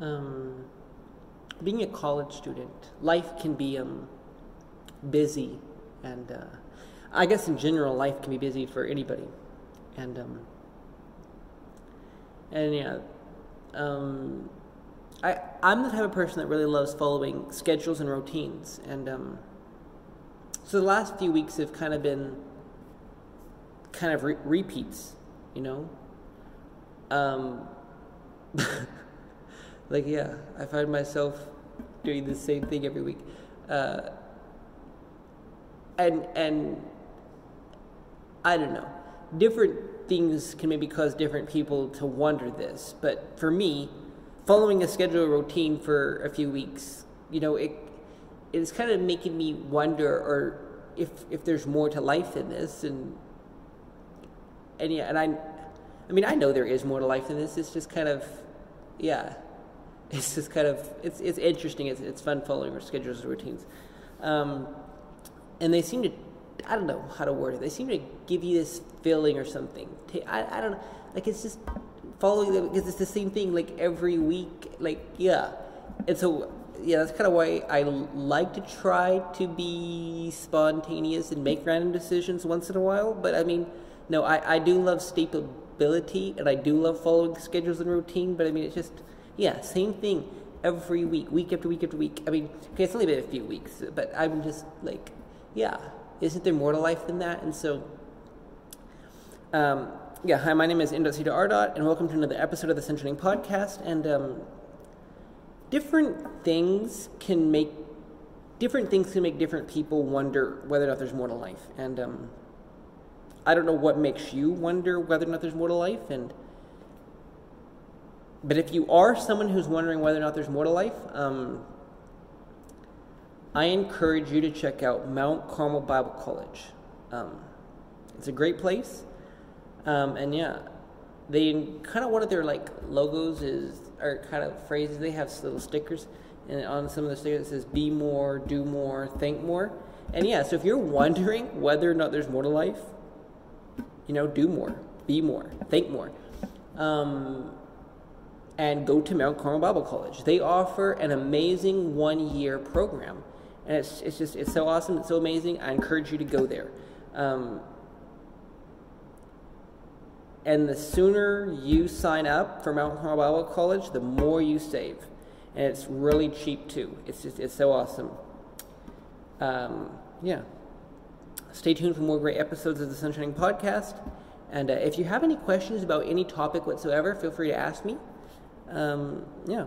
um, being a college student, life can be um, busy, and uh, I guess in general, life can be busy for anybody, and um, and yeah, um, I I'm the type of person that really loves following schedules and routines, and um, so the last few weeks have kind of been kind of re- repeats, you know. Um, like yeah, I find myself doing the same thing every week, uh, and and I don't know, different things can maybe cause different people to wonder this, but for me, following a schedule routine for a few weeks, you know, it it's kind of making me wonder or if if there's more to life than this and and yeah and I I mean I know there is more to life than this it's just kind of yeah it's just kind of it's it's interesting. It's, it's fun following our schedules and routines. Um, and they seem to I don't know how to word it. They seem to give you this feeling or something. I, I don't know. Like it's just following them because it's the same thing like every week like yeah. And so yeah, that's kind of why I like to try to be spontaneous and make random decisions once in a while. But I mean, no, I, I do love stability and I do love following schedules and routine. But I mean, it's just, yeah, same thing every week, week after week after week. I mean, okay, it's only been a few weeks, but I'm just like, yeah, isn't there more to life than that? And so, um, yeah, hi, my name is Indot and welcome to another episode of the Sunshining Podcast. And um, different things can make different things can make different people wonder whether or not there's more to life. And um, I don't know what makes you wonder whether or not there's more to life. And but if you are someone who's wondering whether or not there's more to life, um, I encourage you to check out Mount Carmel Bible College. Um, it's a great place, um, and yeah, they kind of one of their like logos is or kind of phrases. They have little stickers, and on some of the stickers it says "Be more, do more, think more." And yeah, so if you're wondering whether or not there's more to life, you know, do more, be more, think more, um, and go to Mount Carmel Bible College. They offer an amazing one-year program, and it's it's just it's so awesome, it's so amazing. I encourage you to go there. Um, and the sooner you sign up for Mount Carmel Bible College, the more you save. And it's really cheap too. It's just, it's so awesome. Um, yeah. Stay tuned for more great episodes of the Sunshining Podcast. And uh, if you have any questions about any topic whatsoever, feel free to ask me. Um, yeah.